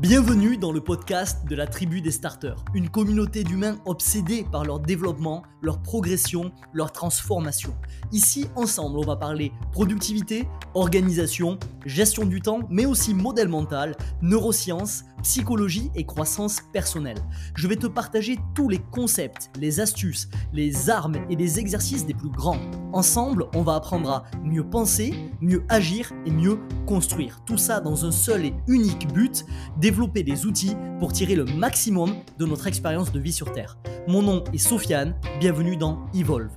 Bienvenue dans le podcast de la tribu des starters, une communauté d'humains obsédés par leur développement, leur progression, leur transformation. Ici, ensemble, on va parler productivité, organisation, gestion du temps, mais aussi modèle mental, neurosciences, psychologie et croissance personnelle. Je vais te partager tous les concepts, les astuces, les armes et les exercices des plus grands. Ensemble, on va apprendre à mieux penser, mieux agir et mieux construire. Tout ça dans un seul et unique but, développer des outils pour tirer le maximum de notre expérience de vie sur Terre. Mon nom est Sofiane, bienvenue dans Evolve.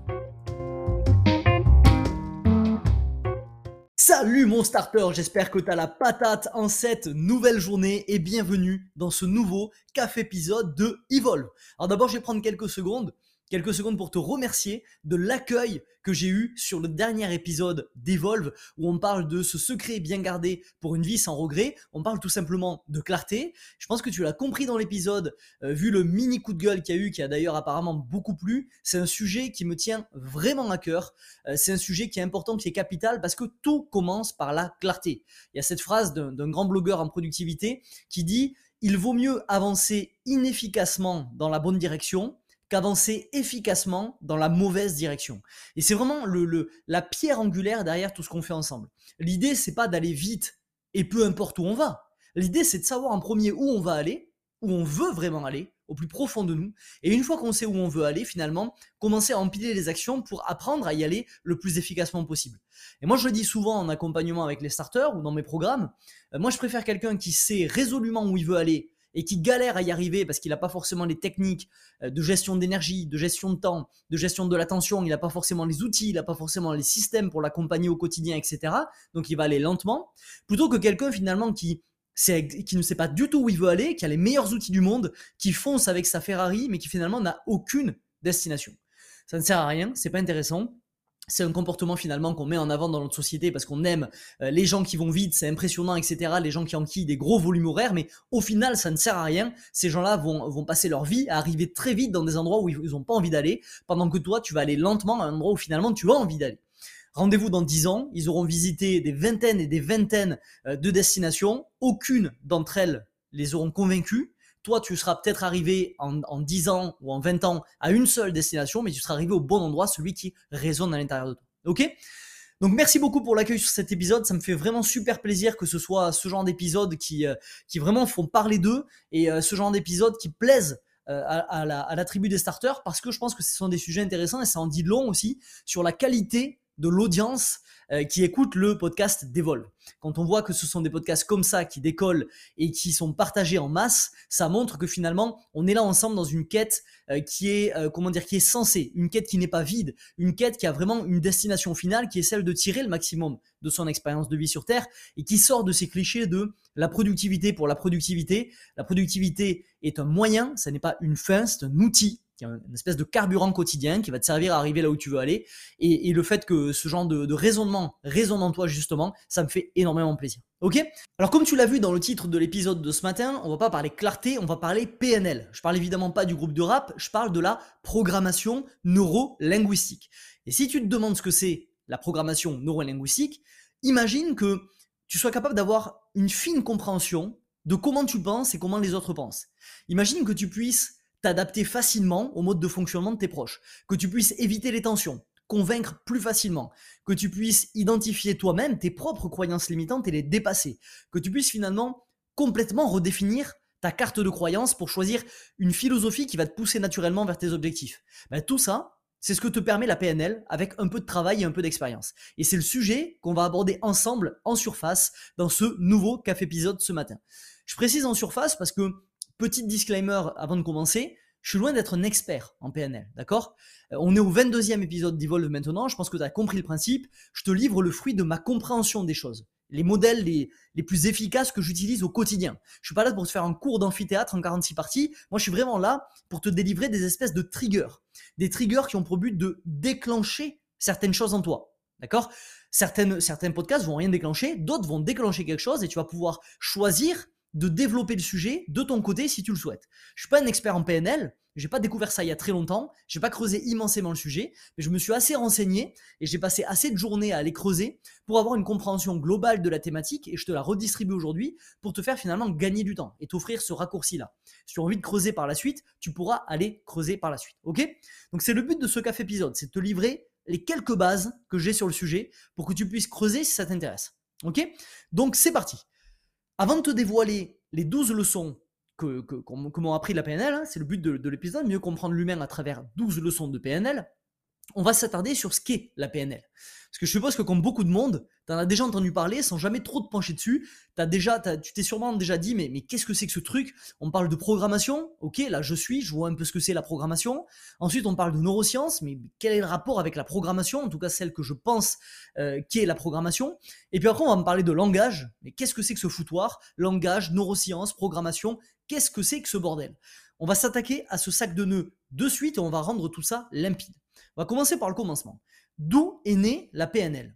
Salut mon starter, j'espère que tu as la patate en cette nouvelle journée et bienvenue dans ce nouveau café épisode de Evolve. Alors d'abord je vais prendre quelques secondes quelques secondes pour te remercier de l'accueil que j'ai eu sur le dernier épisode d'Evolve où on parle de ce secret bien gardé pour une vie sans regret. On parle tout simplement de clarté. Je pense que tu l'as compris dans l'épisode, euh, vu le mini coup de gueule qu'il y a eu, qui a d'ailleurs apparemment beaucoup plu. C'est un sujet qui me tient vraiment à cœur. Euh, c'est un sujet qui est important, qui est capital parce que tout commence par la clarté. Il y a cette phrase d'un grand blogueur en productivité qui dit il vaut mieux avancer inefficacement dans la bonne direction qu'avancer efficacement dans la mauvaise direction. Et c'est vraiment la pierre angulaire derrière tout ce qu'on fait ensemble. L'idée, c'est pas d'aller vite et peu importe où on va. L'idée, c'est de savoir en premier où on va aller, où on veut vraiment aller, au plus profond de nous. Et une fois qu'on sait où on veut aller, finalement, commencer à empiler les actions pour apprendre à y aller le plus efficacement possible. Et moi, je le dis souvent en accompagnement avec les starters ou dans mes programmes, euh, moi, je préfère quelqu'un qui sait résolument où il veut aller et qui galère à y arriver parce qu'il n'a pas forcément les techniques euh, de gestion d'énergie, de gestion de temps, de gestion de l'attention, il n'a pas forcément les outils, il n'a pas forcément les systèmes pour l'accompagner au quotidien, etc. Donc il va aller lentement, plutôt que quelqu'un finalement qui, qui ne sait pas du tout où il veut aller, qui a les meilleurs outils du monde, qui fonce avec sa Ferrari, mais qui finalement n'a aucune destination. Ça ne sert à rien, c'est pas intéressant c'est un comportement finalement qu'on met en avant dans notre société parce qu'on aime euh, les gens qui vont vite, c'est impressionnant, etc. Les gens qui enquillent des gros volumes horaires, mais au final, ça ne sert à rien. Ces gens-là vont, passer leur vie à arriver très vite dans des endroits où ils n'ont pas envie d'aller, pendant que toi, tu vas aller lentement à un endroit où finalement tu as envie d'aller. Rendez-vous dans 10 ans, ils auront visité des vingtaines et des vingtaines euh, de destinations. Aucune d'entre elles les auront convaincus. Toi, tu seras peut-être arrivé en, en 10 ans ou en 20 ans à une seule destination, mais tu seras arrivé au bon endroit, celui qui résonne à l'intérieur de toi. Ok? Donc merci beaucoup pour l'accueil sur cet épisode, ça me fait vraiment super plaisir que ce soit ce genre d'épisodes qui, euh, qui vraiment font parler d'eux et euh, ce genre d'épisodes qui plaisent euh, à, la, à, la, tribu des starters parce que je pense que ce sont des sujets intéressants et ça en dit long aussi sur la qualité de l'audience euh, qui écoute le podcast d'Evolve. Quand on voit que ce sont des podcasts comme ça qui décollent et qui sont partagés en masse, ça montre que finalement on est là ensemble dans une quête euh, qui est euh, comment dire qui est sensée, une quête qui n'est pas vide, une quête qui a vraiment une destination finale qui est celle de tirer le maximum de son expérience de vie sur Terre et qui sort de ces clichés de la productivité pour la productivité. La productivité est un moyen, ça n'est pas une fin, c'est un outil une espèce de carburant quotidien qui va te servir à arriver là où tu veux aller. Et, le fait que ce genre de, raisonnement résonne en toi justement, ça me fait énormément plaisir. Ok? Alors comme tu l'as vu dans le titre de l'épisode de ce matin, on va pas parler clarté, on va parler PNL. Je parle évidemment pas du groupe de rap, je parle de la programmation neuro-linguistique. Et si tu te demandes ce que c'est la programmation neuro-linguistique, imagine que tu sois capable d'avoir une fine compréhension de comment tu penses et comment les autres pensent. Imagine que tu puisses t'adapter facilement au mode de fonctionnement de tes proches, que tu puisses éviter les tensions, convaincre plus facilement, que tu puisses identifier toi-même tes propres croyances limitantes et les dépasser, que tu puisses finalement complètement redéfinir ta carte de croyance pour choisir une philosophie qui va te pousser naturellement vers tes objectifs. Ben, tout ça, c'est ce que te permet la PNL avec un peu de travail et un peu d'expérience. Et c'est le sujet qu'on va aborder ensemble en surface dans ce nouveau café épisode ce matin. Je précise en surface parce que Petit disclaimer avant de commencer, je suis loin d'être un expert en PNL, d'accord? Euh, On est au 22e épisode d'Evolve maintenant, je pense que tu as compris le principe. Je te livre le fruit de ma compréhension des choses, les modèles les, les plus efficaces que j'utilise au quotidien. Je suis pas là pour te faire un cours d'amphithéâtre en 46 parties, moi je suis vraiment là pour te délivrer des espèces de triggers. Des triggers qui ont pour but de déclencher certaines choses en toi, d'accord? Certaines, Certains podcasts vont rien déclencher, d'autres vont déclencher quelque chose et tu vas pouvoir choisir de développer le sujet de ton côté si tu le souhaites. Je suis pas un expert en PNL, j'ai pas découvert ça il y a très longtemps, j'ai pas creusé immensément le sujet, mais je me suis assez renseigné et j'ai passé assez de journées à aller creuser pour avoir une compréhension globale de la thématique et je te la redistribue aujourd'hui pour te faire finalement gagner du temps et t'offrir ce raccourci-là. Si tu as envie de creuser par la suite, tu pourras aller creuser par la suite. Ok? Donc c'est le but de ce café épisode, c'est de te livrer les quelques bases que j'ai sur le sujet pour que tu puisses creuser si ça t'intéresse. Ok? Donc c'est parti. Avant de te dévoiler les 12 leçons que, que, m'ont appris la PNL, hein, c'est le but de, de l'épisode, mieux comprendre l'humain à travers 12 leçons de PNL, on va s'attarder sur ce qu'est la PNL. Parce que je suppose que comme beaucoup de monde, tu en as déjà entendu parler sans jamais trop te pencher dessus. As déjà, tu t'es sûrement déjà dit, mais, mais qu'est-ce que c'est que ce truc? On parle de programmation, ok, là je suis, je vois un peu ce que c'est la programmation. Ensuite, on parle de neurosciences, mais quel est le rapport avec la programmation En tout cas, celle que je pense euh, qui est la programmation? Et puis après, on va me parler de langage. Mais qu'est-ce que c'est que ce foutoir? Langage, neurosciences, programmation, qu'est-ce que c'est que ce bordel? On va s'attaquer à ce sac de nœuds de suite et on va rendre tout ça limpide. On va commencer par le commencement. D'où est née la PNL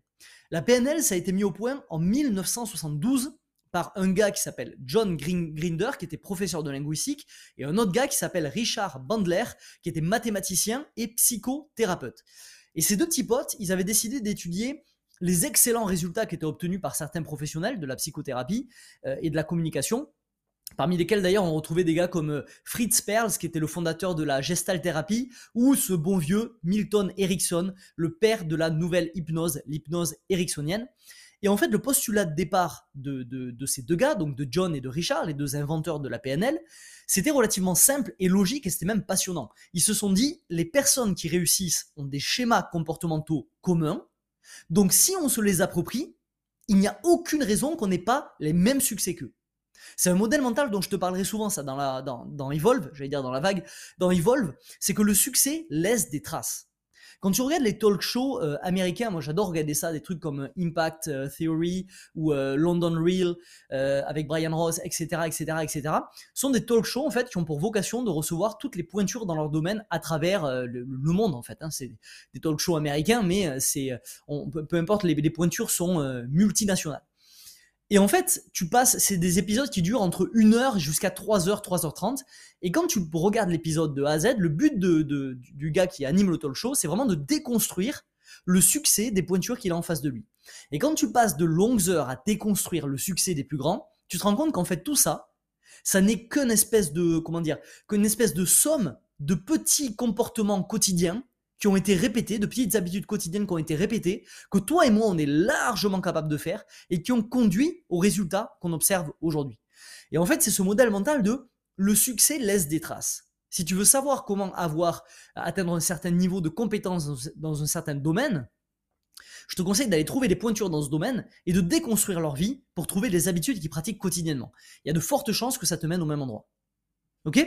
La PNL, ça a été mis au point en 1972 par un gars qui s'appelle John Grinder, qui était professeur de linguistique, et un autre gars qui s'appelle Richard Bandler, qui était mathématicien et psychothérapeute. Et ces deux petits potes, ils avaient décidé d'étudier les excellents résultats qui étaient obtenus par certains professionnels de la psychothérapie euh, et de la communication Parmi lesquels d'ailleurs on retrouvait des gars comme euh, Fritz Perls, qui était le fondateur de la gestalthérapie, ou ce bon vieux Milton Erickson, le père de la nouvelle hypnose, l'hypnose ericksonienne. Et en fait, le postulat de départ de, de, ces deux gars, donc de John et de Richard, les deux inventeurs de la PNL, c'était relativement simple et logique et c'était même passionnant. Ils se sont dit, les personnes qui réussissent ont des schémas comportementaux communs, donc si on se les approprie, il n'y a aucune raison qu'on n'ait pas les mêmes succès qu'eux. C'est un modèle mental dont je te parlerai souvent, ça, dans, dans, dans Evolve, j'allais dire dans la vague, dans Evolve, c'est que le succès laisse des traces. Quand tu regardes les talk shows euh, américains, moi j'adore regarder ça, des trucs comme euh, Impact euh, Theory ou London Real avec Brian Ross, etc., etc., etc., sont des talk shows en fait qui ont pour vocation de recevoir toutes les pointures dans leur domaine à travers le, monde en fait. Hein. C'est des talk shows américains, mais c'est, peu, importe, les, les pointures sont multinationales. Et en fait, tu passes, c'est des épisodes qui durent entre 1h jusqu'à 3h, 3h30. Et quand tu regardes l'épisode de A à Z, le but du gars qui anime le talk show, c'est vraiment de déconstruire le succès des pointures qu'il a en face de lui. Et quand tu passes de longues heures à déconstruire le succès des plus grands, tu te rends compte qu'en fait tout ça, ça n'est qu'une espèce de, comment dire, qu'une espèce de somme de petits comportements quotidiens qui ont été répétées, de petites habitudes quotidiennes qui ont été répétées, que toi et moi, on est largement capable de faire et qui ont conduit aux résultats qu'on observe aujourd'hui. Et en fait, c'est ce modèle mental de le succès laisse des traces. Si tu veux savoir comment avoir, atteindre un certain niveau de compétence dans un certain domaine, je te conseille d'aller trouver des pointures dans ce domaine et de déconstruire leur vie pour trouver les habitudes qu'ils pratiquent quotidiennement. Il y a de fortes chances que ça te mène au même endroit. Ok?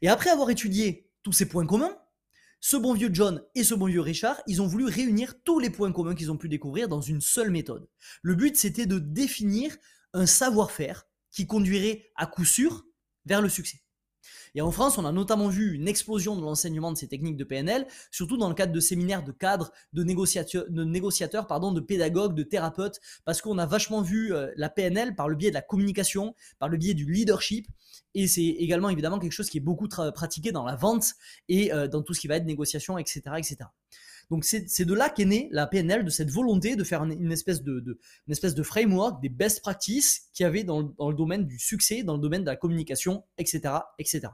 Et après avoir étudié tous ces points communs, ce bon vieux John et ce bon vieux Richard, ils ont voulu réunir tous les points communs qu'ils ont pu découvrir dans une seule méthode. Le but, c'était de définir un savoir-faire qui conduirait à coup sûr vers le succès. Et en France, on a notamment vu une explosion de l'enseignement de ces techniques de PNL, surtout dans le cadre de séminaires de cadres, de négociateurs, de, négociateurs, pardon, de pédagogues, de thérapeutes, parce qu'on a vachement vu euh, la PNL par le biais de la communication, par le biais du leadership, et c'est également évidemment quelque chose qui est beaucoup pratiqué dans la vente et euh, dans tout ce qui va être négociation, etc. etc. Donc c'est de là qu'est née la PNL, de cette volonté de faire une, espèce, de, framework, des best practices qu'il y avait dans, dans, le domaine du succès, dans le domaine de la communication, etc. etc.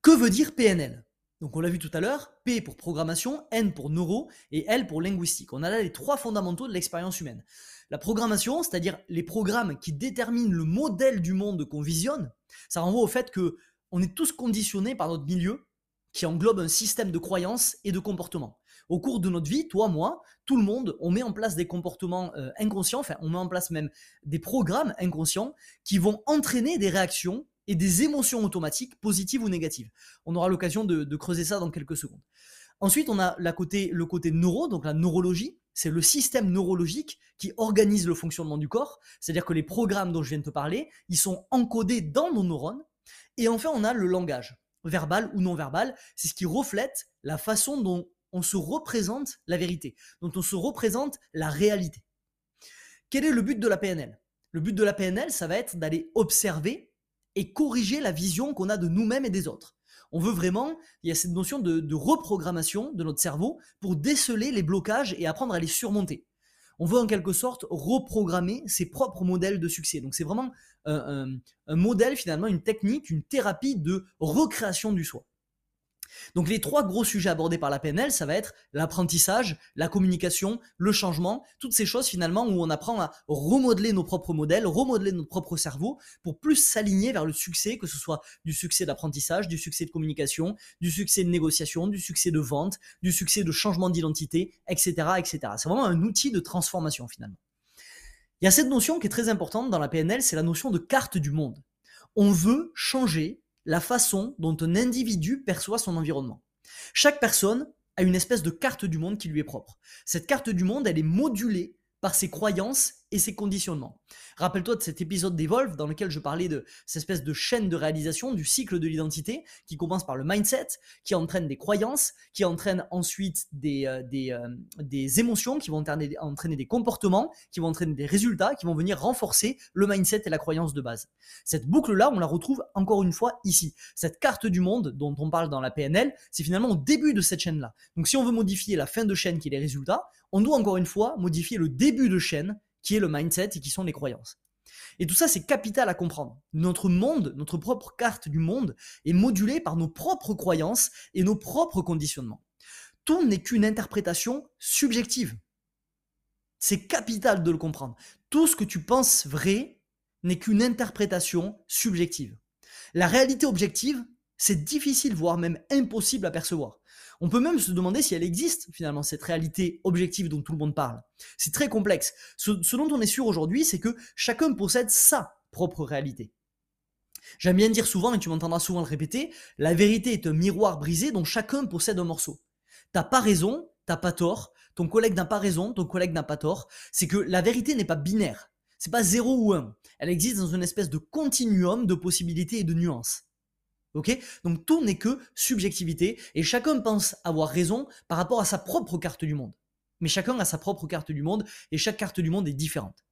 Que veut dire PNL donc on l'a vu tout à l'heure, P pour programmation, N pour neuro et L pour linguistique. On a là les trois fondamentaux de l'expérience humaine. La programmation, c'est-à-dire les programmes qui déterminent le modèle du monde qu'on visionne, ça renvoie au fait que on est tous conditionnés par notre milieu qui englobe un système de croyances et de comportements. Au cours de notre vie, toi, moi, tout le monde, on met en place des comportements euh, inconscients, enfin on met en place même des programmes inconscients qui vont entraîner des réactions et des émotions automatiques, positives ou négatives. On aura l'occasion de, creuser ça dans quelques secondes. Ensuite, on a le côté neuro, donc la neurologie. C'est le système neurologique qui organise le fonctionnement du corps. C'est-à-dire que les programmes dont je viens de te parler, ils sont encodés dans nos neurones. Et enfin, on a le langage, verbal ou non verbal. C'est ce qui reflète la façon dont on se représente la vérité, dont on se représente la réalité. Quel est le but de la PNL Le but de la PNL, ça va être d'aller observer et corriger la vision qu'on a de nous-mêmes et des autres. On veut vraiment, il y a cette notion de, de, reprogrammation de notre cerveau pour déceler les blocages et apprendre à les surmonter. On veut en quelque sorte reprogrammer ses propres modèles de succès. Donc c'est vraiment un, modèle finalement, une technique, une thérapie de recréation du soi. Donc les trois gros sujets abordés par la PNL, ça va être l'apprentissage, la communication, le changement, toutes ces choses finalement où on apprend à remodeler nos propres modèles, remodeler notre propre cerveau pour plus s'aligner vers le succès, que ce soit du succès d'apprentissage, du succès de communication, du succès de négociation, du succès de vente, du succès de changement d'identité, etc., etc. C'est vraiment un outil de transformation finalement. Il y a cette notion qui est très importante dans la PNL, c'est la notion de carte du monde. On veut changer la façon dont un individu perçoit son environnement. Chaque personne a une espèce de carte du monde qui lui est propre. Cette carte du monde, elle est modulée par ses croyances et ses conditionnements. Rappelle-toi de cet épisode d'Evolve dans lequel je parlais de cette espèce de chaîne de réalisation du cycle de l'identité qui commence par le mindset, qui entraîne des croyances, qui entraîne ensuite des, euh, euh, des, émotions, qui vont entraîner, entraîner des comportements, qui vont entraîner des résultats, qui vont venir renforcer le mindset et la croyance de base. Cette boucle-là, on la retrouve encore une fois ici. Cette carte du monde dont on parle dans la PNL, c'est finalement au début de cette chaîne-là. Donc si on veut modifier la fin de chaîne qui est les résultats, on doit encore une fois modifier le début de chaîne qui est le mindset et qui sont les croyances. Et tout ça, c'est capital à comprendre. Notre monde, notre propre carte du monde est modulée par nos propres croyances et nos propres conditionnements. Tout n'est qu'une interprétation subjective. C'est capital de le comprendre. Tout ce que tu penses vrai n'est qu'une interprétation subjective. La réalité objective, c'est difficile, voire même impossible à percevoir. On peut même se demander si elle existe finalement, cette réalité objective dont tout le monde parle. C'est très complexe. Ce, dont on est sûr aujourd'hui, c'est que chacun possède sa propre réalité. J'aime bien dire souvent, et tu m'entendras souvent le répéter, la vérité est un miroir brisé dont chacun possède un morceau. T'as pas raison, t'as pas tort, ton collègue n'a pas raison, ton collègue n'a pas tort. C'est que la vérité n'est pas binaire. C'est pas 0 ou 1. Elle existe dans une espèce de continuum de possibilités et de nuances. Ok? Donc tout n'est que subjectivité et chacun pense avoir raison par rapport à sa propre carte du monde. Mais chacun a sa propre carte du monde et chaque carte du monde est différente.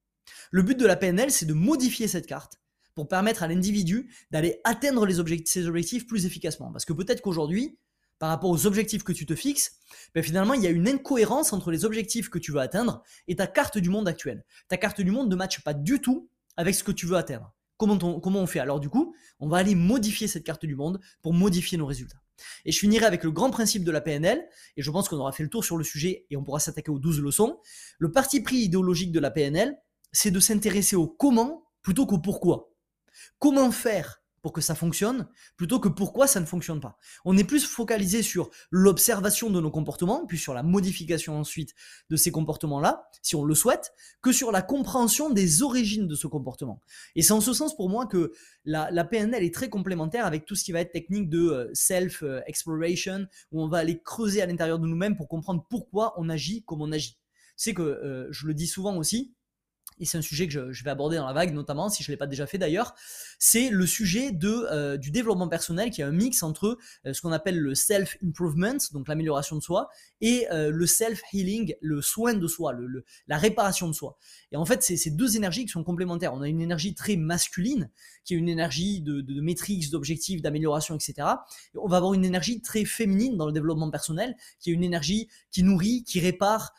Le but de la PNL, c'est de modifier cette carte pour permettre à l'individu d'aller atteindre ses objectifs plus efficacement. Parce que peut-être qu'aujourd'hui, par rapport aux objectifs que tu te fixes, ben finalement, il y a une incohérence entre les objectifs que tu veux atteindre et ta carte du monde actuelle. Ta carte du monde ne matche pas du tout avec ce que tu veux atteindre. Comment on, fait? Alors du coup, on va aller modifier cette carte du monde pour modifier nos résultats. Et je finirai avec le grand principe de la PNL, et je pense qu'on aura fait le tour sur le sujet et on pourra s'attaquer aux 12 leçons. Le parti pris idéologique de la PNL, c'est de s'intéresser au comment plutôt qu'au pourquoi. Comment faire pour que ça fonctionne, plutôt que pourquoi ça ne fonctionne pas. On est plus focalisé sur l'observation de nos comportements, puis sur la modification ensuite de ces comportements-là, si on le souhaite, que sur la compréhension des origines de ce comportement. Et c'est en ce sens pour moi que la, PNL est très complémentaire avec tout ce qui va être technique de euh, self-exploration, où on va aller creuser à l'intérieur de nous-mêmes pour comprendre pourquoi on agit comme on agit. C'est que, euh, je le dis souvent aussi, et c'est un sujet que je, vais aborder dans la vague notamment, si je ne l'ai pas déjà fait d'ailleurs, c'est le sujet de, euh, du développement personnel qui est un mix entre euh, ce qu'on appelle le self-improvement, donc l'amélioration de soi, et euh, le self-healing, le soin de soi, le, la réparation de soi. Et en fait, c'est ces deux énergies qui sont complémentaires. On a une énergie très masculine, qui est une énergie de, de, de maîtrise, d'objectifs, d'amélioration, etc. Et on va avoir une énergie très féminine dans le développement personnel, qui est une énergie qui nourrit, qui répare,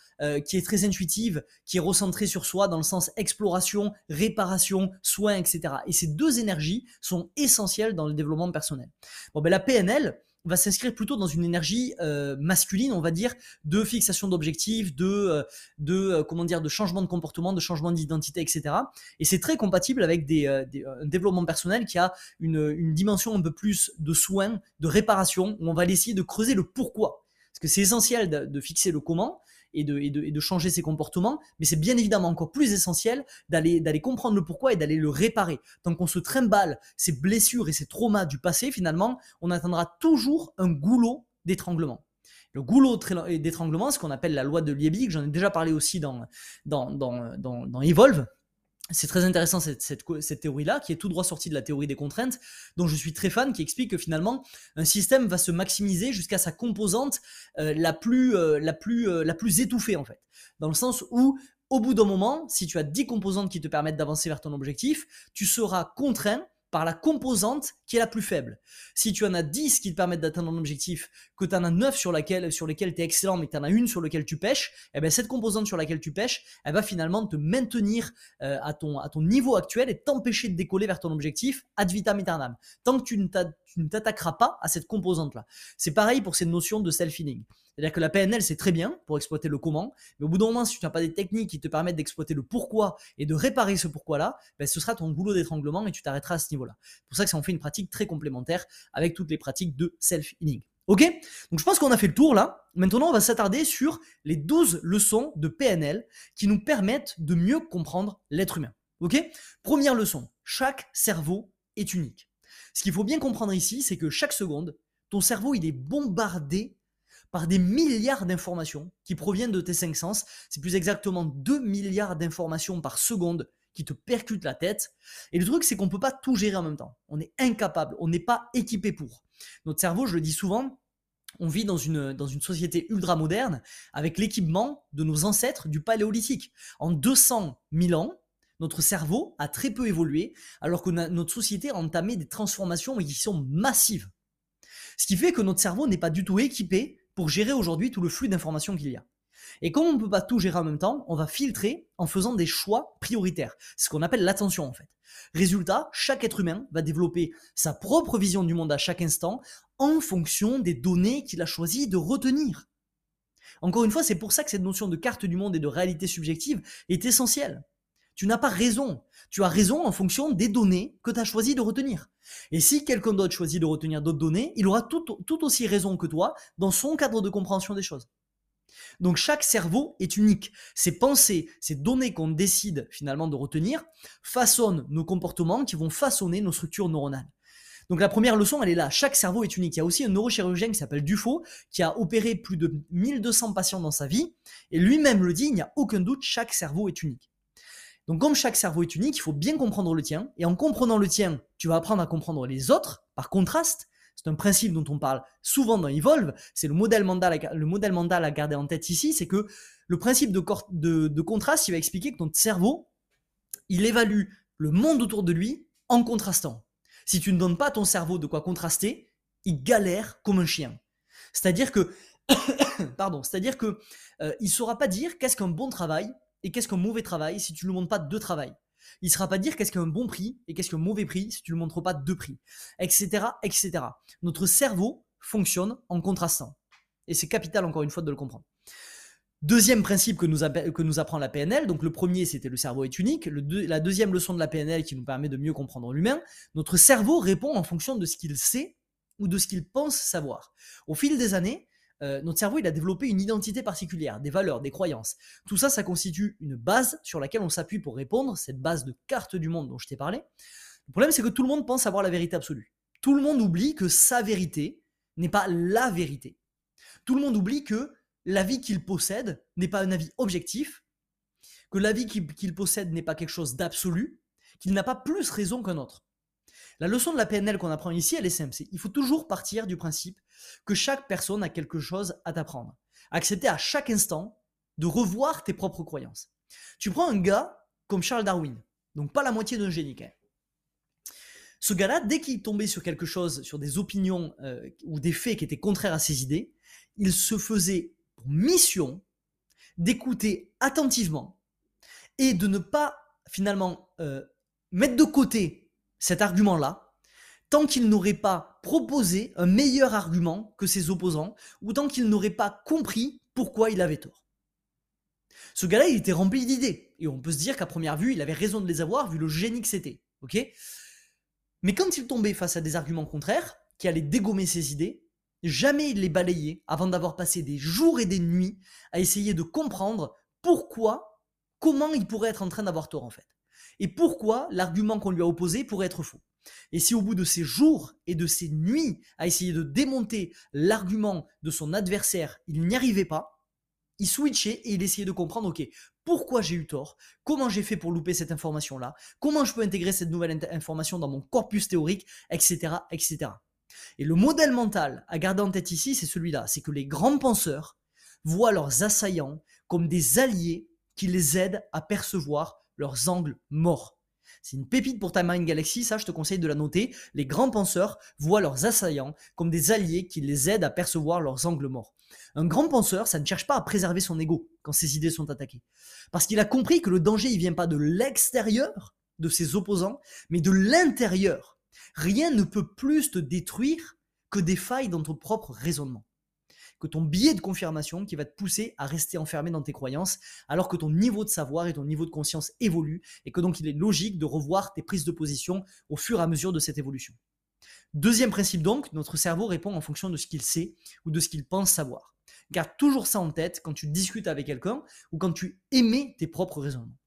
qui est très intuitive, qui est recentrée sur soi dans le sens exploration, réparation, soin, etc. Et ces deux énergies sont essentielles dans le développement personnel. Bon, ben la PNL, va s'inscrire plutôt dans une énergie euh, masculine, on va dire, de fixation d'objectifs, de, euh, de comment dire, de changement de comportement, de changement d'identité, etc. Et c'est très compatible avec des, un développement personnel qui a une, une dimension un peu plus de soin, de réparation, où on va essayer de creuser le pourquoi. Parce que c'est essentiel de, de, fixer le comment, et de, et de, changer ses comportements, mais c'est bien évidemment encore plus essentiel d'aller, d'aller comprendre le pourquoi et d'aller le réparer. Tant qu'on se trimballe ces blessures et ces traumas du passé, finalement, on atteindra toujours un goulot d'étranglement. Le goulot d'étranglement, ce qu'on appelle la loi de Liebig, j'en ai déjà parlé aussi dans, dans, dans, dans, dans Evolve, c'est très intéressant cette, cette, théorie-là, qui est tout droit sortie de la théorie des contraintes, dont je suis très fan, qui explique que finalement, un système va se maximiser jusqu'à sa composante euh, la, plus, euh, euh, la plus étouffée, en fait. Dans le sens où au bout d'un moment, si tu as 10 composantes qui te permettent d'avancer vers ton objectif, tu seras contraint par la composante qui est la plus faible. Si tu en as 10 qui te permettent d'atteindre ton objectif, que tu en as 9 sur, laquelle, sur lesquelles tu es excellent, mais que tu en as une sur laquelle tu pêches, eh bien cette composante sur laquelle tu pêches, elle va finalement te maintenir euh, à, ton, à ton niveau actuel et t'empêcher de décoller vers ton objectif ad vitam aeternam. Tant que tu ne t'attaqueras pas à cette composante-là. C'est pareil pour ces notions de self-healing. C'est-à-dire que la PNL, c'est très bien pour exploiter le comment, mais au bout d'un moment, si tu n'as pas des techniques qui te permettent d'exploiter le pourquoi et de réparer ce pourquoi-là, ben, ce sera ton boulot d'étranglement et tu t'arrêteras à ce niveau-là. C'est pour ça que ça en fait une pratique très complémentaire avec toutes les pratiques de self-healing. Ok? Donc je pense qu'on a fait le tour là. Maintenant, on va s'attarder sur les 12 leçons de PNL qui nous permettent de mieux comprendre l'être humain. Ok? Première leçon, chaque cerveau est unique. Ce qu'il faut bien comprendre ici, c'est que chaque seconde, ton cerveau, il est bombardé par des milliards d'informations qui proviennent de tes cinq sens. C'est plus exactement 2 milliards d'informations par seconde qui te percutent la tête. Et le truc, c'est qu'on ne peut pas tout gérer en même temps. On est incapable, on n'est pas équipé pour. Notre cerveau, je le dis souvent, on vit dans une, dans une société ultra moderne avec l'équipement de nos ancêtres du paléolithique. En 200 000 ans, notre cerveau a très peu évolué, alors que notre société a entamé des transformations qui sont massives. Ce qui fait que notre cerveau n'est pas du tout équipé pour gérer aujourd'hui tout le flux d'informations qu'il y a. Et comme on ne peut pas tout gérer en même temps, on va filtrer en faisant des choix prioritaires. C'est ce qu'on appelle l'attention en fait. Résultat, chaque être humain va développer sa propre vision du monde à chaque instant en fonction des données qu'il a choisi de retenir. Encore une fois, c'est pour ça que cette notion de carte du monde et de réalité subjective est essentielle. Tu n'as pas raison. Tu as raison en fonction des données que tu as choisi de retenir. Et si quelqu'un d'autre choisit de retenir d'autres données, il aura tout, aussi raison que toi dans son cadre de compréhension des choses. Donc chaque cerveau est unique. Ces pensées, ces données qu'on décide finalement de retenir façonnent nos comportements qui vont façonner nos structures neuronales. Donc la première leçon, elle est là. Chaque cerveau est unique. Il y a aussi un neurochirurgien qui s'appelle Dufo, qui a opéré plus de 1200 patients dans sa vie. Et lui-même le dit, il n'y a aucun doute, chaque cerveau est unique. Donc comme chaque cerveau est unique, il faut bien comprendre le tien. Et en comprenant le tien, tu vas apprendre à comprendre les autres par contraste. C'est un principe dont on parle souvent dans Evolve. C'est le modèle mental, à, le modèle mental à garder en tête ici. C'est que le principe de, contraste, il va expliquer que ton cerveau, il évalue le monde autour de lui en contrastant. Si tu ne donnes pas à ton cerveau de quoi contraster, il galère comme un chien. C'est-à-dire que, pardon, c'est-à-dire que euh, il saura pas dire qu'est-ce qu'un bon travail et qu'est-ce qu'un mauvais travail si tu ne lui montres pas deux travail? Il ne saura pas dire qu'est-ce qu'un bon prix et qu'est-ce qu'un mauvais prix si tu ne lui montres pas deux prix, etc., etc. Notre cerveau fonctionne en contrastant. Et c'est capital, encore une fois, de le comprendre. Deuxième principe que nous, que nous, apprend la PNL, donc le premier c'était le cerveau est unique, la deuxième leçon de la PNL qui nous permet de mieux comprendre l'humain, notre cerveau répond en fonction de ce qu'il sait ou de ce qu'il pense savoir. Au fil des années, euh, notre cerveau, a développé une identité particulière, des valeurs, des croyances. Tout ça, ça constitue une base sur laquelle on s'appuie pour répondre, cette base de carte du monde dont je t'ai parlé. Le problème, c'est que tout le monde pense avoir la vérité absolue. Tout le monde oublie que sa vérité n'est pas la vérité. Tout le monde oublie que la vie qu'il possède n'est pas un avis objectif, que la vie qu'il possède n'est pas quelque chose d'absolu, qu'il n'a pas plus raison qu'un autre. La leçon de la PNL qu'on apprend ici, elle est simple. il faut toujours partir du principe que chaque personne a quelque chose à t'apprendre. Accepter à chaque instant de revoir tes propres croyances. Tu prends un gars comme Charles Darwin, donc pas la moitié d'un génie Ce gars-là, dès qu'il tombait sur quelque chose, sur des opinions euh, ou des faits qui étaient contraires à ses idées, il se faisait pour mission d'écouter attentivement et de ne pas finalement euh, mettre de côté cet argument-là, tant qu'il n'aurait pas proposé un meilleur argument que ses opposants, ou tant qu'il n'aurait pas compris pourquoi il avait tort. Ce gars-là, il était rempli d'idées, et on peut se dire qu'à première vue, il avait raison de les avoir vu le génie que c'était, Mais quand il tombait face à des arguments contraires, qui allaient dégommer ses idées, jamais il les balayait avant d'avoir passé des jours et des nuits à essayer de comprendre pourquoi, comment il pourrait être en train d'avoir tort en fait et pourquoi l'argument qu'on lui a opposé pourrait être faux? Et si au bout de ces jours et de ces nuits à essayer de démonter l'argument de son adversaire, il n'y arrivait pas, il switchait et il essayait de comprendre, ok, pourquoi j'ai eu tort, comment j'ai fait pour louper cette information-là, comment je peux intégrer cette nouvelle information dans mon corpus théorique, etc., etc. Et le modèle mental à garder en tête ici, c'est celui-là, c'est que les grands penseurs voient leurs assaillants comme des alliés qui les aident à percevoir leurs angles morts. C'est une pépite pour ta Mind Galaxy, ça je te conseille de la noter. Les grands penseurs voient leurs assaillants comme des alliés qui les aident à percevoir leurs angles morts. Un grand penseur, ça ne cherche pas à préserver son ego quand ses idées sont attaquées. Parce qu'il a compris que le danger, il vient pas de l'extérieur de ses opposants, mais de l'intérieur. Rien ne peut plus te détruire que des failles dans ton propre raisonnement que ton biais de confirmation qui va te pousser à rester enfermé dans tes croyances, alors que ton niveau de savoir et ton niveau de conscience évolue, et que donc il est logique de revoir tes prises de position au fur et à mesure de cette évolution. Deuxième principe donc, notre cerveau répond en fonction de ce qu'il sait ou de ce qu'il pense savoir. Garde toujours ça en tête quand tu discutes avec quelqu'un ou quand tu émets tes propres raisonnements.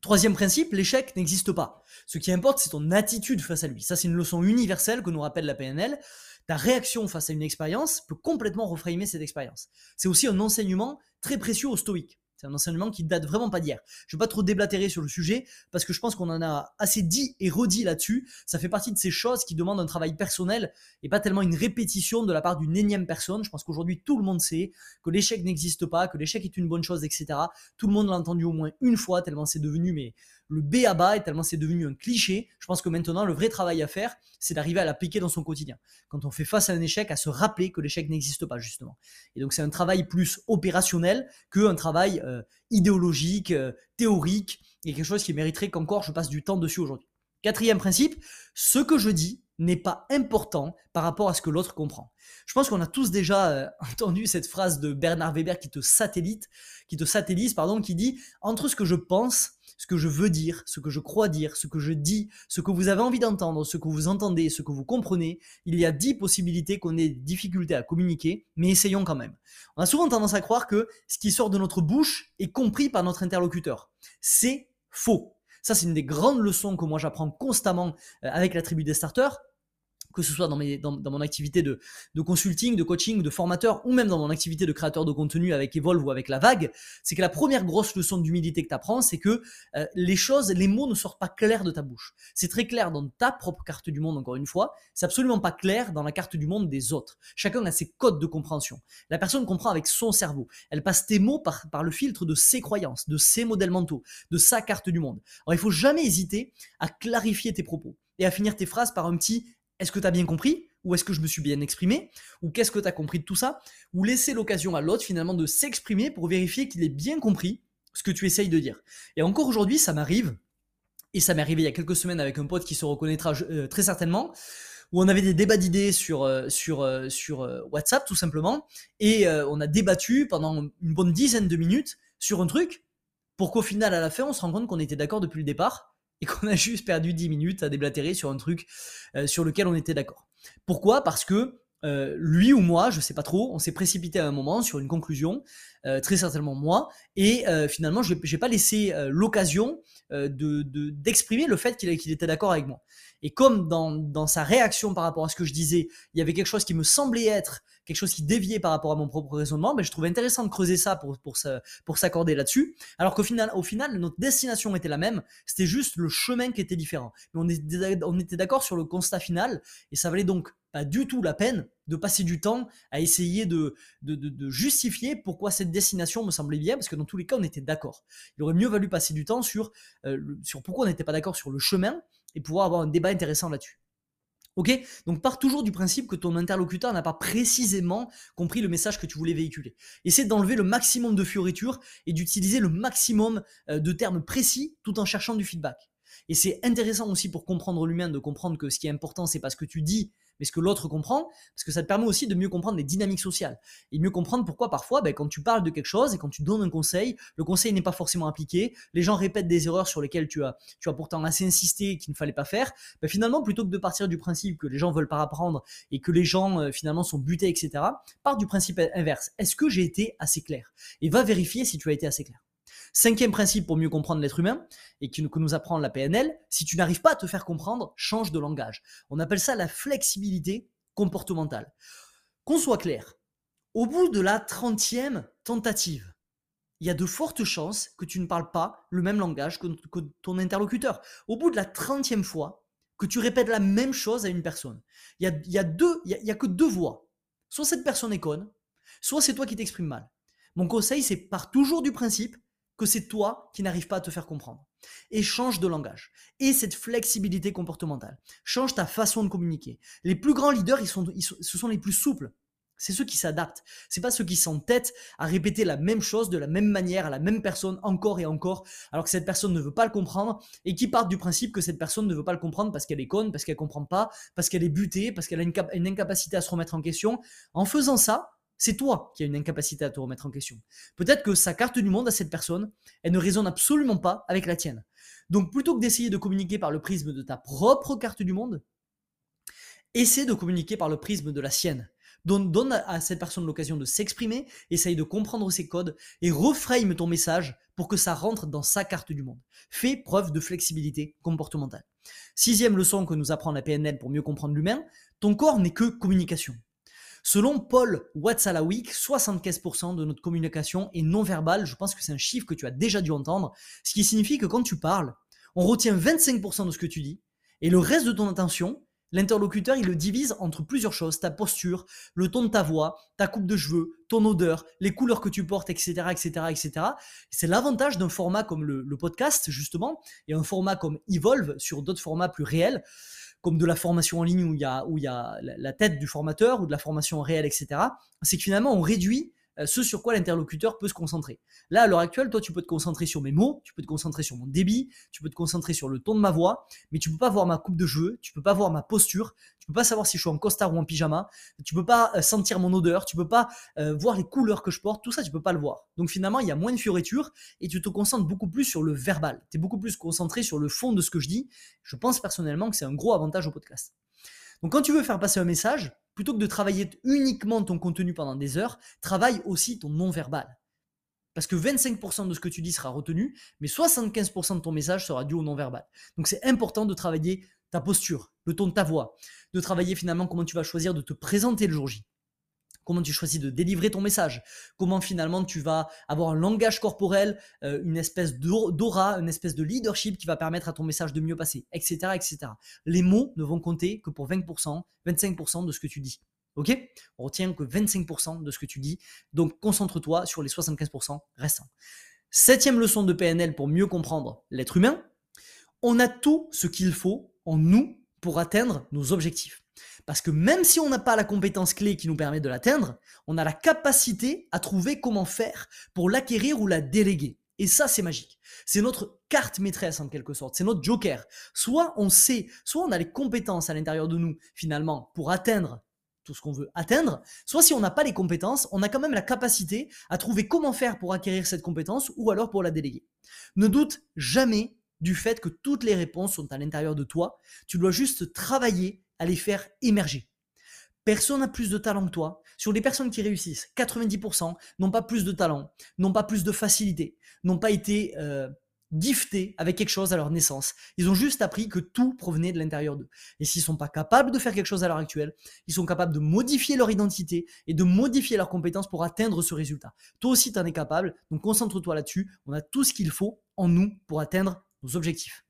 Troisième principe, l'échec n'existe pas. Ce qui importe, c'est ton attitude face à lui. Ça, c'est une leçon universelle que nous rappelle la PNL ta réaction face à une expérience peut complètement reframer cette expérience. C'est aussi un enseignement très précieux aux stoïques. C'est un enseignement qui date vraiment pas d'hier. Je ne vais pas trop déblatérer sur le sujet parce que je pense qu'on en a assez dit et redit là-dessus. Ça fait partie de ces choses qui demandent un travail personnel et pas tellement une répétition de la part d'une énième personne. Je pense qu'aujourd'hui tout le monde sait que l'échec n'existe pas, que l'échec est une bonne chose, etc. Tout le monde l'a entendu au moins une fois tellement c'est devenu mais le B à bas et tellement c'est devenu un cliché. Je pense que maintenant, le vrai travail à faire, c'est d'arriver à l'appliquer dans son quotidien. Quand on fait face à un échec, à se rappeler que l'échec n'existe pas, justement. Et donc, c'est un travail plus opérationnel qu'un travail euh, idéologique, euh, théorique, et quelque chose qui mériterait qu'encore je passe du temps dessus aujourd'hui. Quatrième principe, ce que je dis n'est pas important par rapport à ce que l'autre comprend. Je pense qu'on a tous déjà euh, entendu cette phrase de Bernard Weber qui te satellite, qui te satellise, pardon, qui dit entre ce que je pense ce que je veux dire, ce que je crois dire, ce que je dis, ce que vous avez envie d'entendre, ce que vous entendez, ce que vous comprenez, il y a dix possibilités qu'on ait des difficultés à communiquer, mais essayons quand même. On a souvent tendance à croire que ce qui sort de notre bouche est compris par notre interlocuteur. C'est faux. Ça, c'est une des grandes leçons que moi j'apprends constamment euh, avec la tribu des starters que ce soit dans, mes, dans, mon activité de, de, consulting, de coaching, de formateur, ou même dans mon activité de créateur de contenu avec Evolve ou avec La Vague, c'est que la première grosse leçon d'humilité que tu apprends, c'est que euh, les choses, les mots ne sortent pas clairs de ta bouche. C'est très clair dans ta propre carte du monde, encore une fois, c'est absolument pas clair dans la carte du monde des autres. Chacun a ses codes de compréhension. La personne comprend avec son cerveau. Elle passe tes mots par, par le filtre de ses croyances, de ses modèles mentaux, de sa carte du monde. Alors il faut jamais hésiter à clarifier tes propos et à finir tes phrases par un petit est-ce que tu as bien compris Ou est-ce que je me suis bien exprimé Ou qu'est-ce que tu as compris de tout ça Ou laisser l'occasion à l'autre finalement de s'exprimer pour vérifier qu'il ait bien compris ce que tu essayes de dire. Et encore aujourd'hui, ça m'arrive, et ça m'est arrivé il y a quelques semaines avec un pote qui se reconnaîtra euh, très certainement, où on avait des débats d'idées sur, euh, sur, euh, WhatsApp tout simplement, et on a débattu pendant une bonne dizaine de minutes sur un truc, pour qu'au final, à la fin, on se rend compte qu'on était d'accord depuis le départ, et qu'on a juste perdu 10 minutes à déblatérer sur un truc euh, sur lequel on était d'accord. Pourquoi? Parce que euh, lui ou moi, je sais pas trop, on s'est précipité à un moment sur une conclusion, euh, très certainement moi, et finalement, je n'ai pas laissé l'occasion de d'exprimer le fait qu'il était d'accord avec moi. Et comme dans, dans, sa réaction par rapport à ce que je disais, il y avait quelque chose qui me semblait être quelque chose qui déviait par rapport à mon propre raisonnement, mais je trouvais intéressant de creuser ça pour, pour, pour s'accorder là-dessus. Alors qu'au final, au final, notre destination était la même, c'était juste le chemin qui était différent. Mais on était, on était d'accord sur le constat final, et ça valait donc pas du tout la peine de passer du temps à essayer de, justifier pourquoi cette destination me semblait bien, parce que dans tous les cas, on était d'accord. Il aurait mieux valu passer du temps sur, euh, pourquoi on n'était pas d'accord sur le chemin et pouvoir avoir un débat intéressant là-dessus. Ok? Donc pars toujours du principe que ton interlocuteur n'a pas précisément compris le message que tu voulais véhiculer. Essaie d'enlever le maximum de fioritures et d'utiliser le maximum euh, de termes précis tout en cherchant du feedback. Et c'est intéressant aussi pour comprendre l'humain de comprendre que ce qui est important, c'est pas ce que tu dis, mais ce que l'autre comprend, parce que ça te permet aussi de mieux comprendre les dynamiques sociales et mieux comprendre pourquoi parfois, ben, quand tu parles de quelque chose et quand tu donnes un conseil, le conseil n'est pas forcément appliqué, les gens répètent des erreurs sur lesquelles tu as, tu as pourtant assez insisté qu'il ne fallait pas faire. Ben, finalement, plutôt que de partir du principe que les gens veulent pas apprendre et que les gens euh, finalement sont butés, etc., pars du principe inverse. Est-ce que j'ai été assez clair? Et va vérifier si tu as été assez clair. Cinquième principe pour mieux comprendre l'être humain, et que nous apprend la PNL, si tu n'arrives pas à te faire comprendre, change de langage. On appelle ça la flexibilité comportementale. Qu'on soit clair, au bout de la trentième tentative, il y a de fortes chances que tu ne parles pas le même langage que, ton interlocuteur. Au bout de la trentième fois, que tu répètes la même chose à une personne. Il y a, y a que deux voies. Soit cette personne est conne, soit c'est toi qui t'exprimes mal. Mon conseil, c'est part toujours du principe que c'est toi qui n'arrives pas à te faire comprendre. Et change de langage. Et cette flexibilité comportementale. Change ta façon de communiquer. Les plus grands leaders, ils sont, ce sont les plus souples. C'est ceux qui s'adaptent. C'est pas ceux qui s'entêtent à répéter la même chose de la même manière à la même personne encore et encore, alors que cette personne ne veut pas le comprendre et qui partent du principe que cette personne ne veut pas le comprendre parce qu'elle est conne, parce qu'elle comprend pas, parce qu'elle est butée, parce qu'elle a une, incapacité à se remettre en question. En faisant ça, c'est toi qui as une incapacité à te remettre en question. Peut-être que sa carte du monde à cette personne, elle ne résonne absolument pas avec la tienne. Donc plutôt que d'essayer de communiquer par le prisme de ta propre carte du monde, essaie de communiquer par le prisme de la sienne. Donne, à cette personne l'occasion de s'exprimer, essaye de comprendre ses codes et reframe ton message pour que ça rentre dans sa carte du monde. Fais preuve de flexibilité comportementale. Sixième leçon que nous apprend la PNL pour mieux comprendre l'humain, ton corps n'est que communication. Selon Paul Watzalawick, 75% de notre communication est non verbale. Je pense que c'est un chiffre que tu as déjà dû entendre. Ce qui signifie que quand tu parles, on retient 25% de ce que tu dis et le reste de ton attention, L'interlocuteur, il le divise entre plusieurs choses, ta posture, le ton de ta voix, ta coupe de cheveux, ton odeur, les couleurs que tu portes, etc., etc., etc. C'est l'avantage d'un format comme le, podcast, justement, et un format comme Evolve sur d'autres formats plus réels, comme de la formation en ligne où il y a, où il y a la tête du formateur ou de la formation réelle, etc. C'est que finalement, on réduit ce sur quoi l'interlocuteur peut se concentrer. Là, à l'heure actuelle, toi, tu peux te concentrer sur mes mots, tu peux te concentrer sur mon débit, tu peux te concentrer sur le ton de ma voix, mais tu peux pas voir ma coupe de cheveux, tu peux pas voir ma posture, tu peux pas savoir si je suis en costard ou en pyjama, tu peux pas euh, sentir mon odeur, tu peux pas euh, voir les couleurs que je porte, tout ça, tu peux pas le voir. Donc finalement, il y a moins de fioritures et tu te concentres beaucoup plus sur le verbal. Tu es beaucoup plus concentré sur le fond de ce que je dis. Je pense personnellement que c'est un gros avantage au podcast. Donc quand tu veux faire passer un message, plutôt que de travailler uniquement ton contenu pendant des heures, travaille aussi ton non-verbal. Parce que 25% de ce que tu dis sera retenu, mais 75% de ton message sera dû au non-verbal. Donc c'est important de travailler ta posture, le ton de ta voix, de travailler finalement comment tu vas choisir de te présenter le jour J comment tu choisis de délivrer ton message, comment finalement tu vas avoir un langage corporel, euh, une espèce d'aura, une espèce de leadership qui va permettre à ton message de mieux passer, etc., etc. Les mots ne vont compter que pour 20%, 25% de ce que tu dis. Ok? On retient que 25% de ce que tu dis, donc concentre-toi sur les 75% restants. Septième leçon de PNL pour mieux comprendre l'être humain, on a tout ce qu'il faut en nous pour atteindre nos objectifs. Parce que même si on n'a pas la compétence clé qui nous permet de l'atteindre, on a la capacité à trouver comment faire pour l'acquérir ou la déléguer. Et ça, c'est magique. C'est notre carte maîtresse en quelque sorte. C'est notre joker. Soit on sait, soit on a les compétences à l'intérieur de nous, finalement, pour atteindre tout ce qu'on veut atteindre, soit si on n'a pas les compétences, on a quand même la capacité à trouver comment faire pour acquérir cette compétence ou alors pour la déléguer. Ne doute jamais du fait que toutes les réponses sont à l'intérieur de toi. Tu dois juste travailler à les faire émerger. Personne n'a plus de talent que toi. Sur les personnes qui réussissent, 90% n'ont pas plus de talent, n'ont pas plus de facilité, n'ont pas été euh, giftés avec quelque chose à leur naissance. Ils ont juste appris que tout provenait de l'intérieur d'eux. Et s'ils ne sont pas capables de faire quelque chose à l'heure actuelle, ils sont capables de modifier leur identité et de modifier leurs compétences pour atteindre ce résultat. Toi aussi, tu en es capable, donc concentre-toi là-dessus. On a tout ce qu'il faut en nous pour atteindre nos objectifs.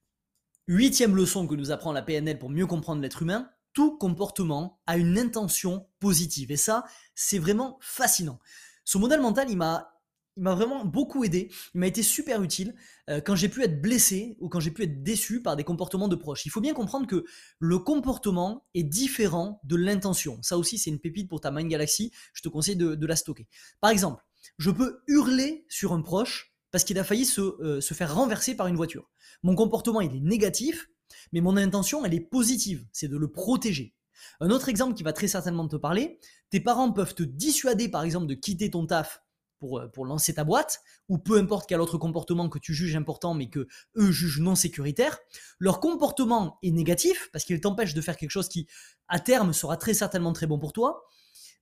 Huitième leçon que nous apprend la PNL pour mieux comprendre l'être humain, tout comportement a une intention positive. Et ça, c'est vraiment fascinant. Ce modèle mental, il m'a il m'a vraiment beaucoup aidé, il m'a été super utile euh, quand j'ai pu être blessé ou quand j'ai pu être déçu par des comportements de proches. Il faut bien comprendre que le comportement est différent de l'intention. Ça aussi, c'est une pépite pour ta Mind Galaxy, je te conseille de, la stocker. Par exemple, je peux hurler sur un proche parce qu'il a failli se, euh, se faire renverser par une voiture. Mon comportement, il est négatif, mais mon intention, elle est positive, c'est de le protéger. Un autre exemple qui va très certainement te parler, tes parents peuvent te dissuader par exemple de quitter ton taf pour, euh, pour lancer ta boîte, ou peu importe quel autre comportement que tu juges important mais que eux jugent non sécuritaire. Leur comportement est négatif parce qu'il t'empêche de faire quelque chose qui, à terme, sera très certainement très bon pour toi,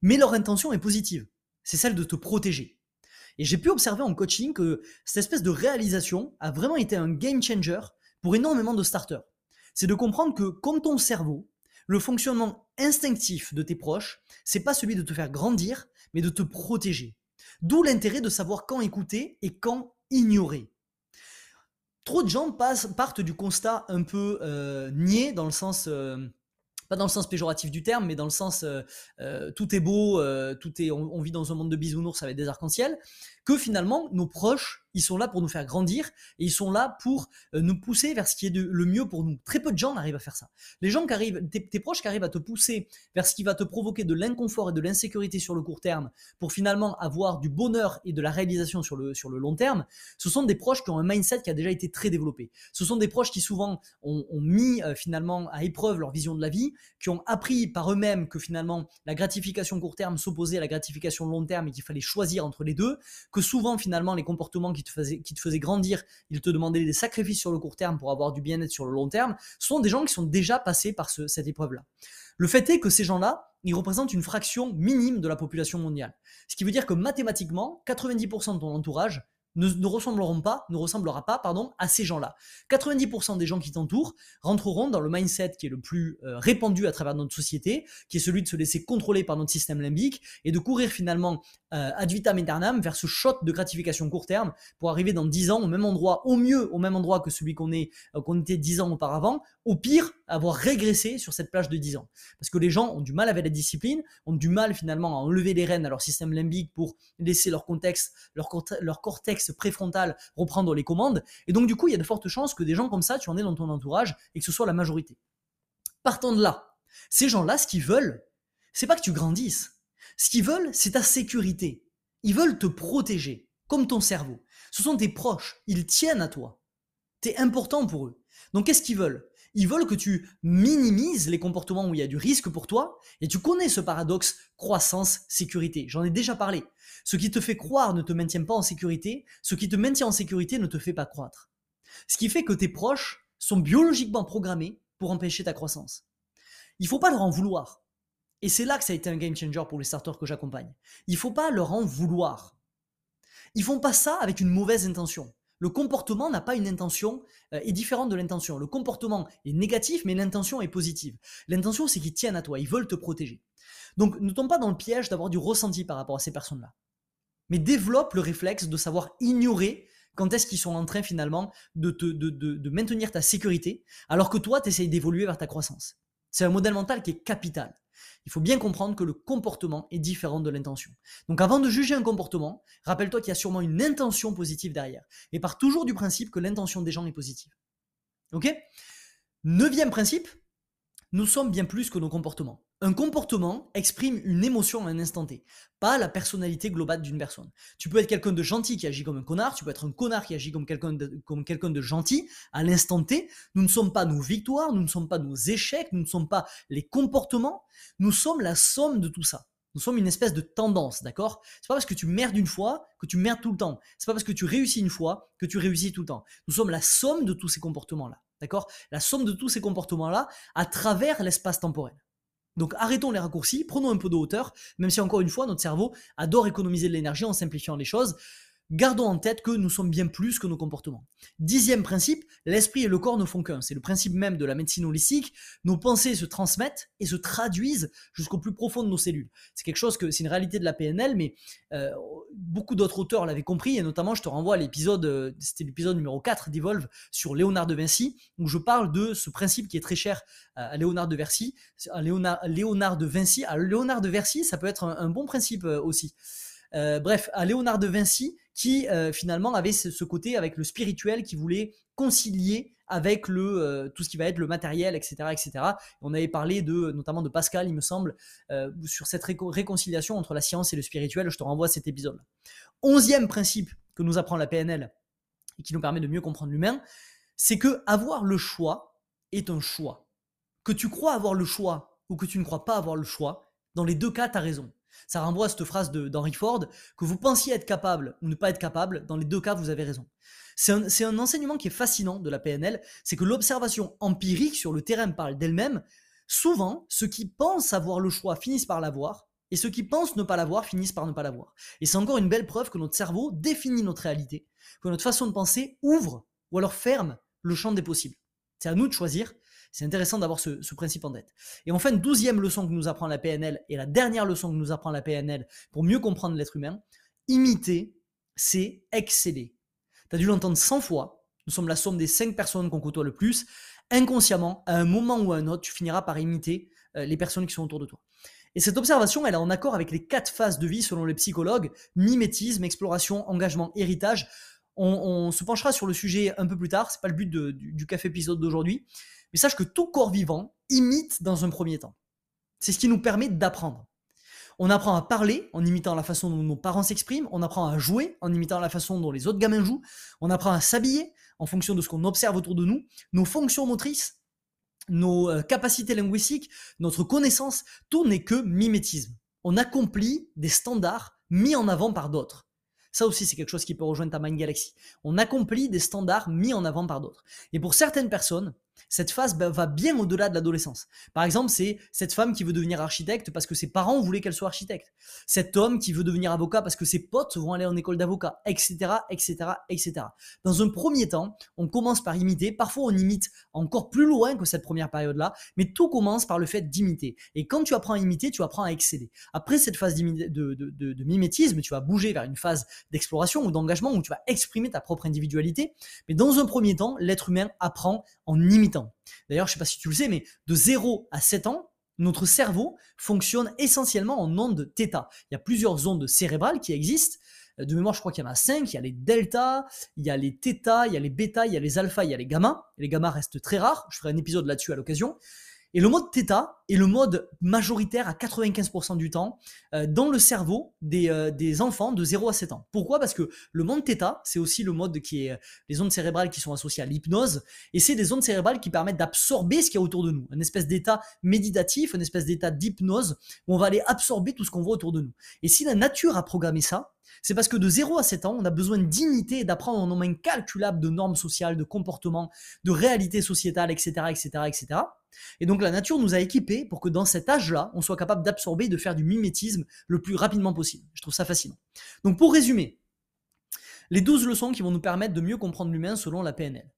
mais leur intention est positive. C'est celle de te protéger. Et j'ai pu observer en coaching que cette espèce de réalisation a vraiment été un game changer pour énormément de starters. C'est de comprendre que comme ton cerveau, le fonctionnement instinctif de tes proches, c'est pas celui de te faire grandir, mais de te protéger. D'où l'intérêt de savoir quand écouter et quand ignorer. Trop de gens partent du constat un peu euh, niais dans le sens euh, pas dans le sens péjoratif du terme, mais dans le sens euh, tout est beau, tout est, on, vit dans un monde de bisounours avec des arcs-en-ciel, que finalement nos proches, ils sont là pour nous faire grandir et ils sont là pour euh, nous pousser vers ce qui est le mieux pour nous. Très peu de gens arrivent à faire ça. Les gens qui arrivent, tes, proches qui arrivent à te pousser vers ce qui va te provoquer de l'inconfort et de l'insécurité sur le court terme pour finalement avoir du bonheur et de la réalisation sur le, sur le long terme, ce sont des proches qui ont un mindset qui a déjà été très développé. Ce sont des proches qui souvent ont, mis euh, finalement à épreuve leur vision de la vie, qui ont appris par eux-mêmes que finalement la gratification court terme s'opposait à la gratification long terme et qu'il fallait choisir entre les deux, que souvent finalement les comportements qui te qui te faisaient grandir, ils te demandaient des sacrifices sur le court terme pour avoir du bien-être sur le long terme, sont des gens qui sont déjà passés par cette épreuve-là. Le fait est que ces gens-là, ils représentent une fraction minime de la population mondiale. Ce qui veut dire que mathématiquement, 90% de ton entourage ne, ressembleront pas, ne ressemblera pas, pardon, à ces gens-là. 90% des gens qui t'entourent rentreront dans le mindset qui est le plus euh, répandu à travers notre société, qui est celui de se laisser contrôler par notre système limbique et de courir finalement euh, ad vitam aeternam vers ce shot de gratification court terme pour arriver dans 10 ans au même endroit, au mieux au même endroit que celui qu'on euh, était 10 ans auparavant, au pire avoir régressé sur cette plage de 10 ans. Parce que les gens ont du mal avec la discipline, ont du mal finalement à enlever les rênes à leur système limbique pour laisser leur contexte, leur, leur cortex préfrontal reprendre les commandes. Et donc du coup, il y a de fortes chances que des gens comme ça, tu en aies dans ton entourage et que ce soit la majorité. Partant de là, ces gens-là, ce qu'ils veulent, c'est pas que tu grandisses. Ce qu'ils veulent, c'est ta sécurité. Ils veulent te protéger, comme ton cerveau. Ce sont tes proches, ils tiennent à toi. Tu es important pour eux. Donc qu'est-ce qu'ils veulent? Ils veulent que tu minimises les comportements où il y a du risque pour toi, et tu connais ce paradoxe croissance-sécurité. J'en ai déjà parlé. Ce qui te fait croire ne te maintient pas en sécurité, ce qui te maintient en sécurité ne te fait pas croître. Ce qui fait que tes proches sont biologiquement programmés pour empêcher ta croissance. Il ne faut pas leur en vouloir. Et c'est là que ça a été un game changer pour les starters que j'accompagne. Il ne faut pas leur en vouloir. Ils font pas ça avec une mauvaise intention. Le comportement n'a pas une intention, euh, est différent de l'intention. Le comportement est négatif, mais l'intention est positive. L'intention, c'est qu'ils tiennent à toi, ils veulent te protéger. Donc ne tombe pas dans le piège d'avoir du ressenti par rapport à ces personnes-là. Mais développe le réflexe de savoir ignorer quand est-ce qu'ils sont en train finalement de, te, de, de maintenir ta sécurité, alors que toi, tu essayes d'évoluer vers ta croissance. C'est un modèle mental qui est capital il faut bien comprendre que le comportement est différent de l'intention. Donc avant de juger un comportement, rappelle-toi qu'il y a sûrement une intention positive derrière. Et part toujours du principe que l'intention des gens est positive. Ok? Neuvième principe, nous sommes bien plus que nos comportements. Un comportement exprime une émotion à un instant T, pas la personnalité globale d'une personne. Tu peux être quelqu'un de gentil qui agit comme un connard, tu peux être un connard qui agit comme quelqu'un de, comme quelqu'un de gentil à l'instant T. Nous ne sommes pas nos victoires, nous ne sommes pas nos échecs, nous ne sommes pas les comportements, nous sommes la somme de tout ça. Nous sommes une espèce de tendance, d'accord? C'est pas parce que tu merdes une fois que tu merdes tout le temps. C'est pas parce que tu réussis une fois que tu réussis tout le temps. Nous sommes la somme de tous ces comportements-là, d'accord? La somme de tous ces comportements-là à travers l'espace temporel. Donc arrêtons les raccourcis, prenons un peu de hauteur, même si encore une fois, notre cerveau adore économiser de l'énergie en simplifiant les choses. Gardons en tête que nous sommes bien plus que nos comportements. Dixième principe, l'esprit et le corps ne font qu'un. C'est le principe même de la médecine holistique. Nos pensées se transmettent et se traduisent jusqu'au plus profond de nos cellules. C'est quelque chose que c'est une réalité de la PNL, mais euh, beaucoup d'autres auteurs l'avaient compris, et notamment je te renvoie à l'épisode, euh, c'était l'épisode numéro 4 d'Evolve sur Léonard de Vinci, où je parle de ce principe qui est très cher à Léonard de Vinci. À Léonard, de Vinci, à Léonard de Vinci, ça peut être un, bon principe euh, aussi. bref, à Léonard de Vinci, qui euh, finalement avait ce, côté avec le spirituel qui voulait concilier avec le euh, tout ce qui va être le matériel, etc., etc. On avait parlé de notamment de Pascal, il me semble, euh, sur cette réconciliation entre la science et le spirituel. Je te renvoie à cet épisode. Onzième principe que nous apprend la PNL et qui nous permet de mieux comprendre l'humain, c'est que avoir le choix est un choix. Que tu crois avoir le choix ou que tu ne crois pas avoir le choix, dans les deux cas, tu as raison. Ça renvoie à cette phrase d'Henry Ford, que vous pensiez être capable ou ne pas être capable, dans les deux cas, vous avez raison. C'est un, enseignement qui est fascinant de la PNL, c'est que l'observation empirique sur le terrain parle d'elle-même. Souvent, ceux qui pensent avoir le choix finissent par l'avoir, et ceux qui pensent ne pas l'avoir finissent par ne pas l'avoir. Et c'est encore une belle preuve que notre cerveau définit notre réalité, que notre façon de penser ouvre ou alors ferme le champ des possibles. C'est à nous de choisir c'est intéressant d'avoir ce, principe en tête. Et enfin, douzième leçon que nous apprend la PNL, et la dernière leçon que nous apprend la PNL pour mieux comprendre l'être humain, imiter, c'est exceller. Tu as dû l'entendre 100 fois, nous sommes la somme des 5 personnes qu'on côtoie le plus. Inconsciemment, à un moment ou à un autre, tu finiras par imiter euh, les personnes qui sont autour de toi. Et cette observation, elle est en accord avec les quatre phases de vie selon les psychologues, mimétisme, exploration, engagement, héritage. On, se penchera sur le sujet un peu plus tard, c'est pas le but du, du café épisode d'aujourd'hui. Mais sache que tout corps vivant imite dans un premier temps. C'est ce qui nous permet d'apprendre. On apprend à parler en imitant la façon dont nos parents s'expriment, on apprend à jouer en imitant la façon dont les autres gamins jouent, on apprend à s'habiller en fonction de ce qu'on observe autour de nous, nos fonctions motrices, nos euh, capacités linguistiques, notre connaissance, tout n'est que mimétisme. On accomplit des standards mis en avant par d'autres. Ça aussi, c'est quelque chose qui peut rejoindre ta Mind Galaxy. On accomplit des standards mis en avant par d'autres. Et pour certaines personnes, cette phase bah, va bien au-delà de l'adolescence. Par exemple, c'est cette femme qui veut devenir architecte parce que ses parents voulaient qu'elle soit architecte. Cet homme qui veut devenir avocat parce que ses potes vont aller en école d'avocat, etc., etc., etc. Dans un premier temps, on commence par imiter. Parfois, on imite encore plus loin que cette première période-là, mais tout commence par le fait d'imiter. Et quand tu apprends à imiter, tu apprends à exceller. Après cette phase de, de mimétisme, tu vas bouger vers une phase d'exploration ou d'engagement où tu vas exprimer ta propre individualité. Mais dans un premier temps, l'être humain apprend en imitant. D'ailleurs, je ne sais pas si tu le sais, mais de 0 à 7 ans, notre cerveau fonctionne essentiellement en ondes θ. Il y a plusieurs ondes cérébrales qui existent. Euh, de mémoire, je crois qu'il y en a 5. Il y a les delta, il y a les θ, il y a les bêta, il y a les alpha, il y a les gamma. Les gamma restent très rares. Je ferai un épisode là-dessus à l'occasion. Et le mode θ est le mode majoritaire à 95% du temps euh, dans le cerveau euh, des, enfants de 0 à 7 ans. Pourquoi? Parce que le mode θ, c'est aussi le mode qui est les ondes cérébrales qui sont associées à l'hypnose, et c'est des ondes cérébrales qui permettent d'absorber ce qu'il y a autour de nous, un espèce d'état méditatif, un espèce d'état d'hypnose où on va aller absorber tout ce qu'on voit autour de nous. Et si la nature a programmé ça, c'est parce que de 0 à 7 ans, on a besoin d'imiter et d'apprendre un nombre incalculable de normes sociales, de comportements, de réalités sociétales, etc., etc., etc. Et donc la nature nous a équipés pour que dans cet âge-là, on soit capable d'absorber et de faire du mimétisme le plus rapidement possible. Je trouve ça fascinant. Donc pour résumer, les 12 leçons qui vont nous permettre de mieux comprendre l'humain selon la PNL.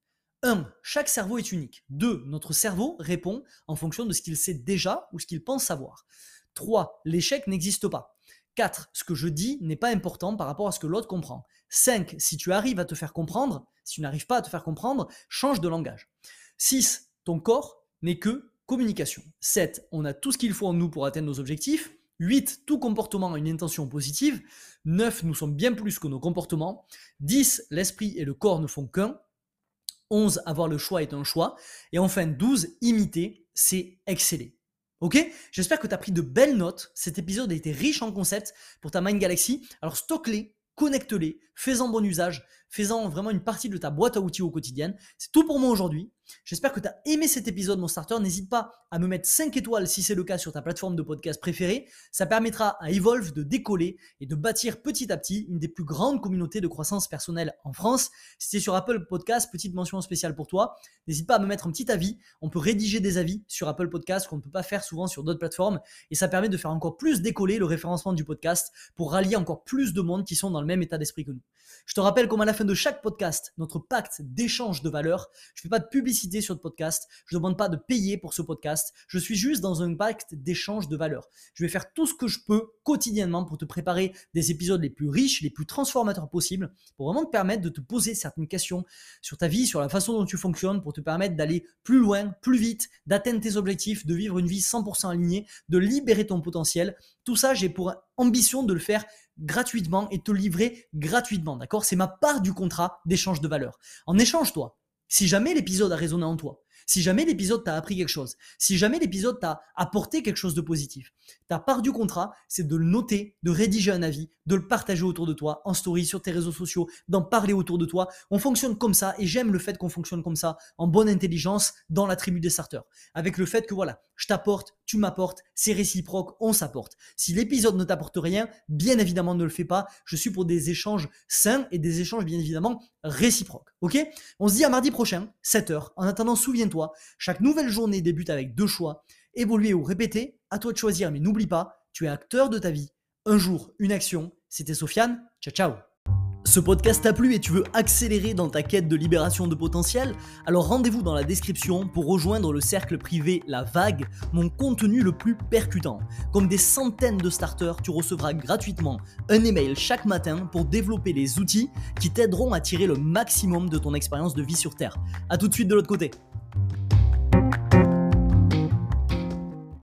1. Chaque cerveau est unique. 2. Notre cerveau répond en fonction de ce qu'il sait déjà ou ce qu'il pense savoir. 3. L'échec n'existe pas. 4. Ce que je dis n'est pas important par rapport à ce que l'autre comprend. 5. Si tu arrives à te faire comprendre, si tu n'arrives pas à te faire comprendre, change de langage. 6. Ton corps n'est que communication. 7. On a tout ce qu'il faut en nous pour atteindre nos objectifs. 8. Tout comportement a une intention positive. 9. Nous sommes bien plus que nos comportements. 10. L'esprit et le corps ne font qu'un. 11. Avoir le choix est un choix. Et enfin 12. Imiter, c'est exceller. Ok? J'espère que tu as pris de belles notes. Cet épisode a été riche en concepts pour ta Mind Galaxy. Alors stocke-les, connecte-les, fais-en bon usage, fais-en vraiment une partie de ta boîte à outils au quotidien. C'est tout pour moi aujourd'hui. J'espère que tu as aimé cet épisode, mon starter. N'hésite pas à me mettre 5 étoiles si c'est le cas sur ta plateforme de podcast préférée. Ça permettra à Evolve de décoller et de bâtir petit à petit une des plus grandes communautés de croissance personnelle en France. Si c'est sur Apple Podcast, petite mention spéciale pour toi. N'hésite pas à me mettre un petit avis. On peut rédiger des avis sur Apple Podcast qu'on ne peut pas faire souvent sur d'autres plateformes. Et ça permet de faire encore plus décoller le référencement du podcast pour rallier encore plus de monde qui sont dans le même état d'esprit que nous. Je te rappelle comme à la fin de chaque podcast, notre pacte d'échange de valeur. Je ne fais pas de publicité sur le podcast. Je ne demande pas de payer pour ce podcast. Je suis juste dans un pacte d'échange de valeur. Je vais faire tout ce que je peux quotidiennement pour te préparer des épisodes les plus riches, les plus transformateurs possibles, pour vraiment te permettre de te poser certaines questions sur ta vie, sur la façon dont tu fonctionnes, pour te permettre d'aller plus loin, plus vite, d'atteindre tes objectifs, de vivre une vie 100% alignée, de libérer ton potentiel. Tout ça, j'ai pour ambition de le faire gratuitement et te livrer gratuitement, d'accord? C'est ma part du contrat d'échange de valeur. En échange, toi, si jamais l'épisode a résonné en toi, si jamais l'épisode t'a appris quelque chose, si jamais l'épisode t'a apporté quelque chose de positif, ta part du contrat, c'est de le noter, de rédiger un avis, de le partager autour de toi, en story, sur tes réseaux sociaux, d'en parler autour de toi. On fonctionne comme ça et j'aime le fait qu'on fonctionne comme ça, en bonne intelligence, dans la tribu des starters. Avec le fait que voilà, je t'apporte, tu m'apportes, c'est réciproque, on s'apporte. Si l'épisode ne t'apporte rien, bien évidemment ne le fais pas. Je suis pour des échanges sains et des échanges bien évidemment réciproques. Ok? On se dit à mardi prochain, 7h. En attendant, souviens-toi, chaque nouvelle journée débute avec deux choix. Évoluer ou répéter, à toi de choisir, mais n'oublie pas, tu es acteur de ta vie. Un jour, une action. C'était Sofiane. Ciao ciao ce podcast t'a plu et tu veux accélérer dans ta quête de libération de potentiel? Alors rendez-vous dans la description pour rejoindre le cercle privé La Vague, mon contenu le plus percutant. Comme des centaines de starters, tu recevras gratuitement un email chaque matin pour développer les outils qui t'aideront à tirer le maximum de ton expérience de vie sur Terre. A tout de suite de l'autre côté.